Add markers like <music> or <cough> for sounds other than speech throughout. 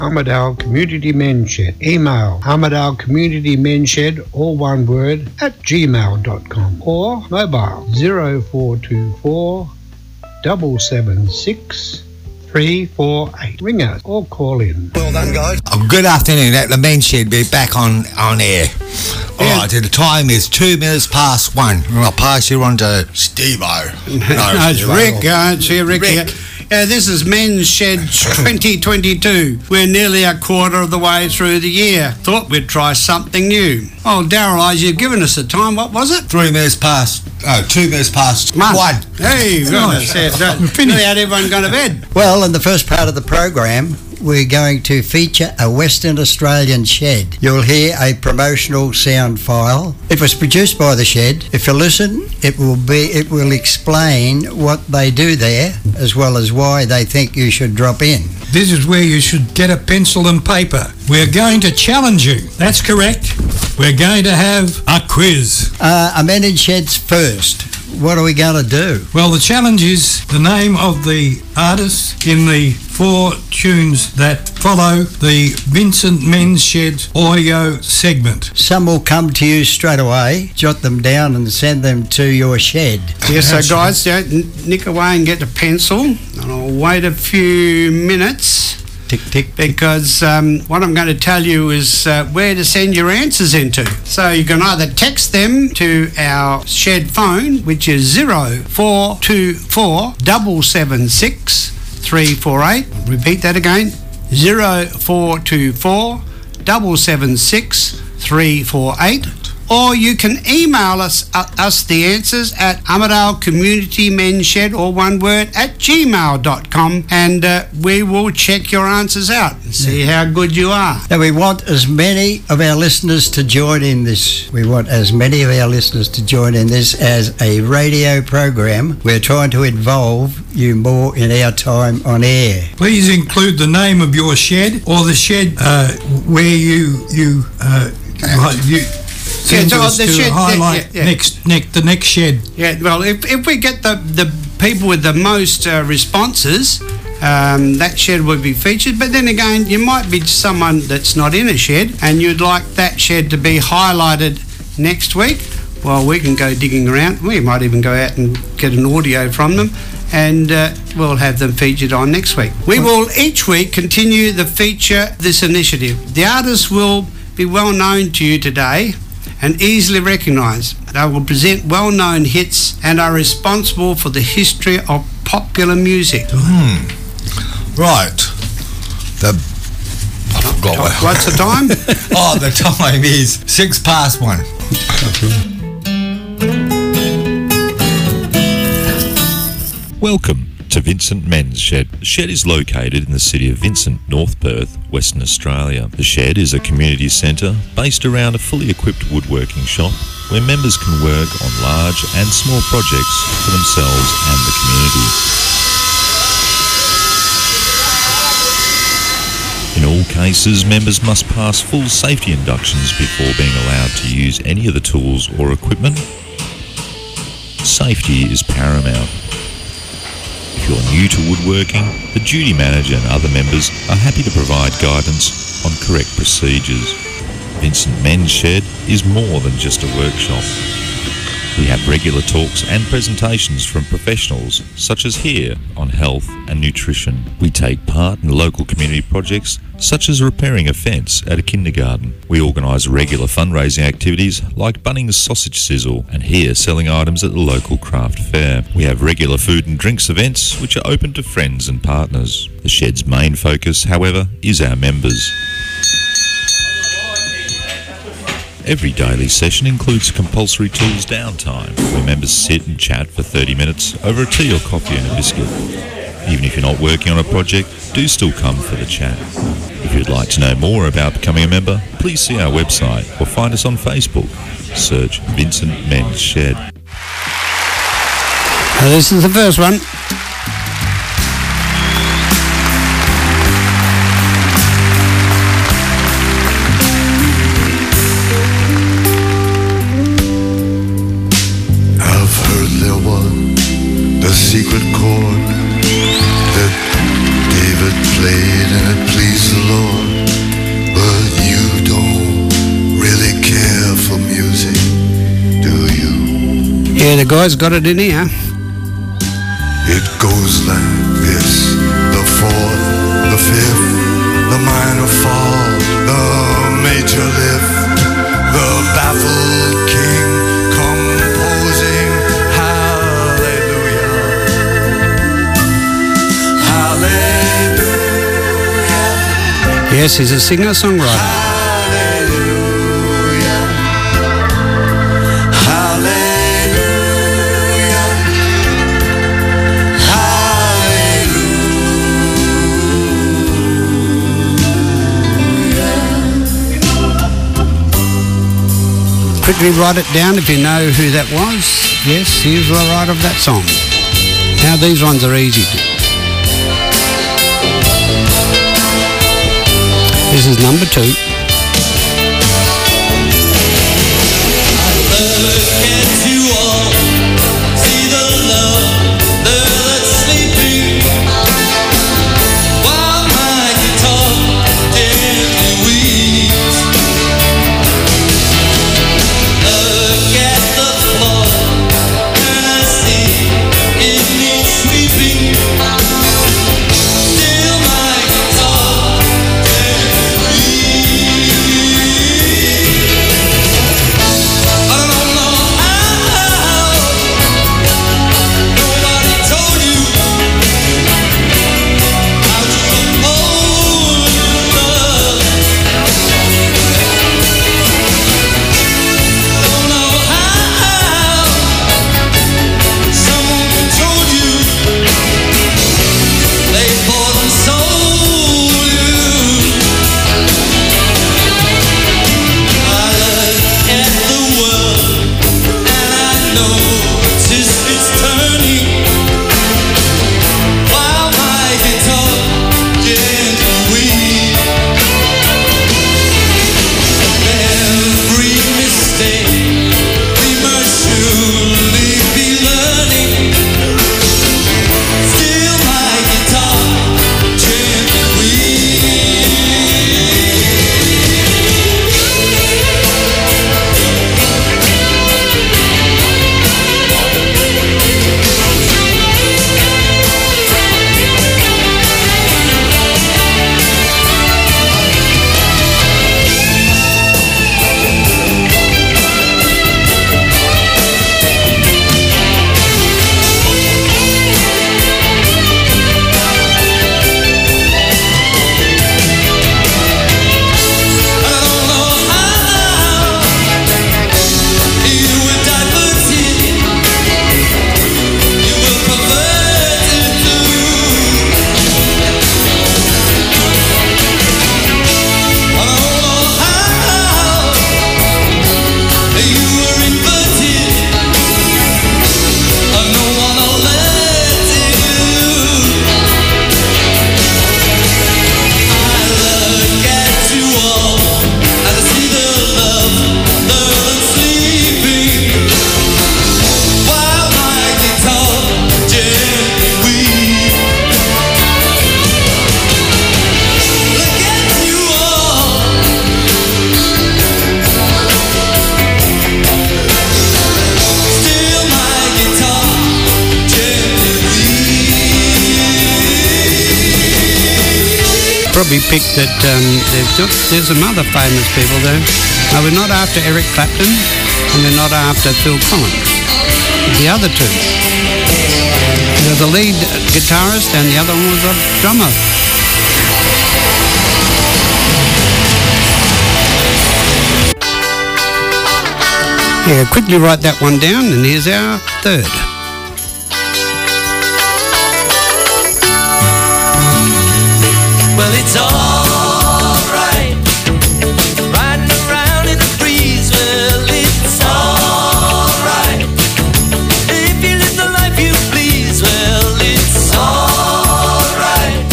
Armadale Community Men's Shed. Email Armadale Community Men's Shed, all one word, at gmail.com or mobile 0424 776 348. Ring us or call in. Well done, guys. Oh, good afternoon. At the men's shed, be back on, on air. All right, the time is two minutes past one. I'll pass you on to Steve-O. <laughs> No, it's Steve-O. Rick. Uh, it's here, Rick. Rick. Uh, this is Men's Shed <laughs> 2022. We're nearly a quarter of the way through the year. Thought we'd try something new. Oh, Daryl as you've given us a time. What was it? Three minutes past, oh, two minutes past One. one. Hey, goodness. <laughs> Nearly had everyone gone to bed. Well, in the first part of the program, we're going to feature a Western Australian shed. You'll hear a promotional sound file. It was produced by the shed. If you listen, it will be it will explain what they do there as well as why they think you should drop in. This is where you should get a pencil and paper. We're going to challenge you. That's correct. We're going to have a quiz. Uh, amended sheds first. What are we going to do? Well, the challenge is the name of the artist in the four tunes that follow the Vincent Men's Shed audio segment. Some will come to you straight away. Jot them down and send them to your shed. Yes, That's so guys, yeah, n- nick away and get a pencil, and I'll wait a few minutes Tick tick. because um, what I'm going to tell you is uh, where to send your answers into. So you can either text them to our shared phone, which is zero four two four double seven six three four eight. Repeat that again: zero four two four double seven six three four eight. Or you can email us uh, us the answers at Armadale Community Men's Shed, or one word, at gmail.com, and uh, we will check your answers out and see how good you are. Now we want as many of our listeners to join in this. We want as many of our listeners to join in this as a radio program. We're trying to involve you more in our time on air. Please include the name of your shed or the shed uh, where you you uh, hi- you send so us the to shed- highlight yeah, yeah. next next the next shed. Yeah, well, if, if we get the, the people with the most uh, responses, um, that shed would be featured. But then again, you might be someone that's not in a shed and you'd like that shed to be highlighted next week. Well, we can go digging around. We might even go out and get an audio from them and uh, we'll have them featured on next week. We will each week continue the feature this initiative. The artists will be well known to you today and easily recognised. They will present well known hits and are responsible for the history of popular music. Hmm. Right. The. I forgot what. What's the time? <laughs> oh, the time is six past one. Welcome to Vincent Men's Shed. The shed is located in the city of Vincent, North Perth, Western Australia. The shed is a community centre based around a fully equipped woodworking shop where members can work on large and small projects for themselves and the community. In all cases, members must pass full safety inductions before being allowed to use any of the tools or equipment. Safety is paramount. If you're new to woodworking, the duty manager and other members are happy to provide guidance on correct procedures. Vincent Men's Shed is more than just a workshop. We have regular talks and presentations from professionals, such as here on health and nutrition. We take part in local community projects, such as repairing a fence at a kindergarten. We organise regular fundraising activities like Bunnings Sausage Sizzle and here selling items at the local craft fair. We have regular food and drinks events which are open to friends and partners. The shed's main focus, however, is our members. Every daily session includes compulsory tools downtime, where members sit and chat for 30 minutes over a tea or coffee and a biscuit. Even if you're not working on a project, do still come for the chat. If you'd like to know more about becoming a member, please see our website or find us on Facebook. Search Vincent Men's Shed. Uh, this is the first one. Secret chord that David played and it pleased the Lord. But you don't really care for music, do you? Yeah, the guy's got it in here. It goes like this the fourth, the fifth, the minor fall, the major Yes, he's a singer songwriter. Hallelujah. Hallelujah. Quickly write it down if you know who that was. Yes, he was the writer of that song. Now these ones are easy. This is number two. Probably picked that um, got, there's some other famous people there. No, we're not after Eric Clapton and we're not after Phil Collins. The other two. There's the lead guitarist and the other one was a drummer. Yeah, quickly write that one down and here's our third. Well, it's alright. Riding around in the breeze, well, it's alright. If you live the life you please, well, it's alright.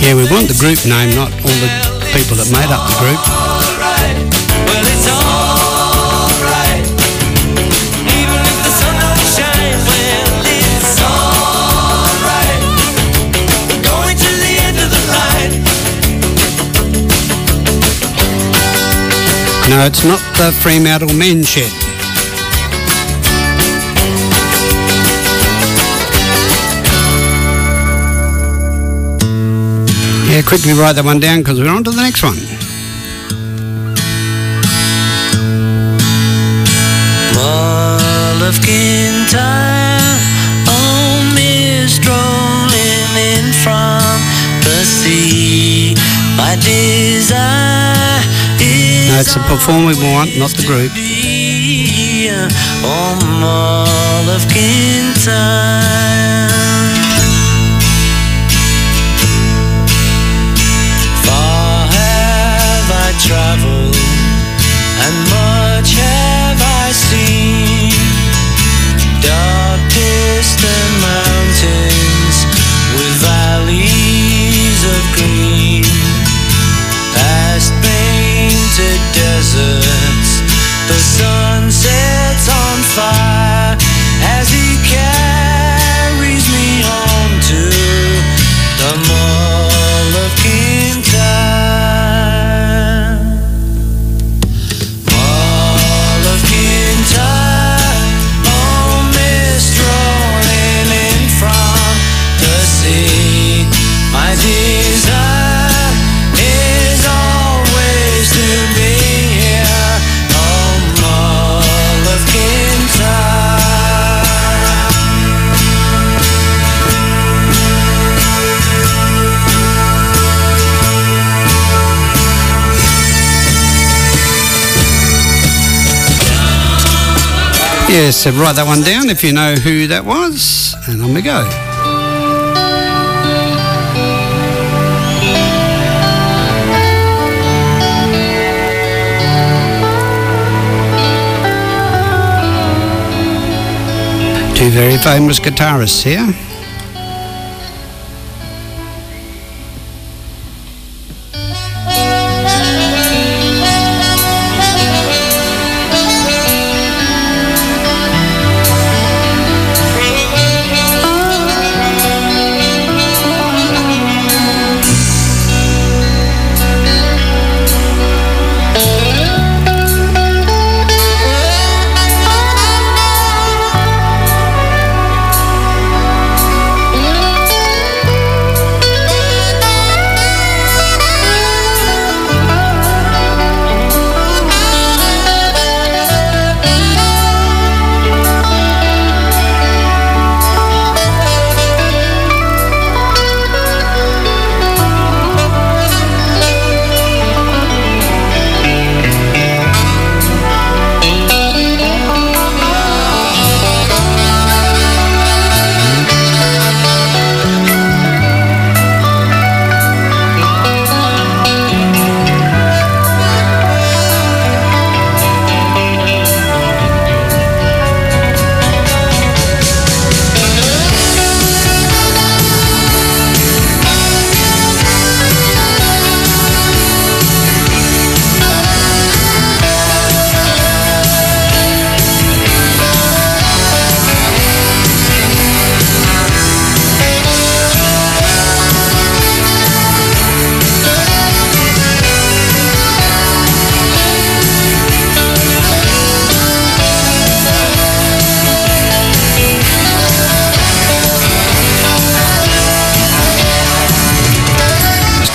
Yeah, we want the group name, not all the people that made up the group. No, it's not the Fremantle Men's Shed. Yeah, quickly write that one down because we're on to the next one. Mull of Kintyre, oh, me strolling in from the sea. My desire No, it's the performer we want, not the group. Uh, on Mull of Kintyre. Yes, so write that one down if you know who that was. And on we go. Two very famous guitarists here.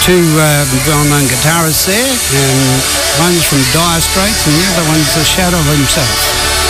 Two uh, well-known guitarists there, and one's from Dire Straits and the other one's the Shadow of himself.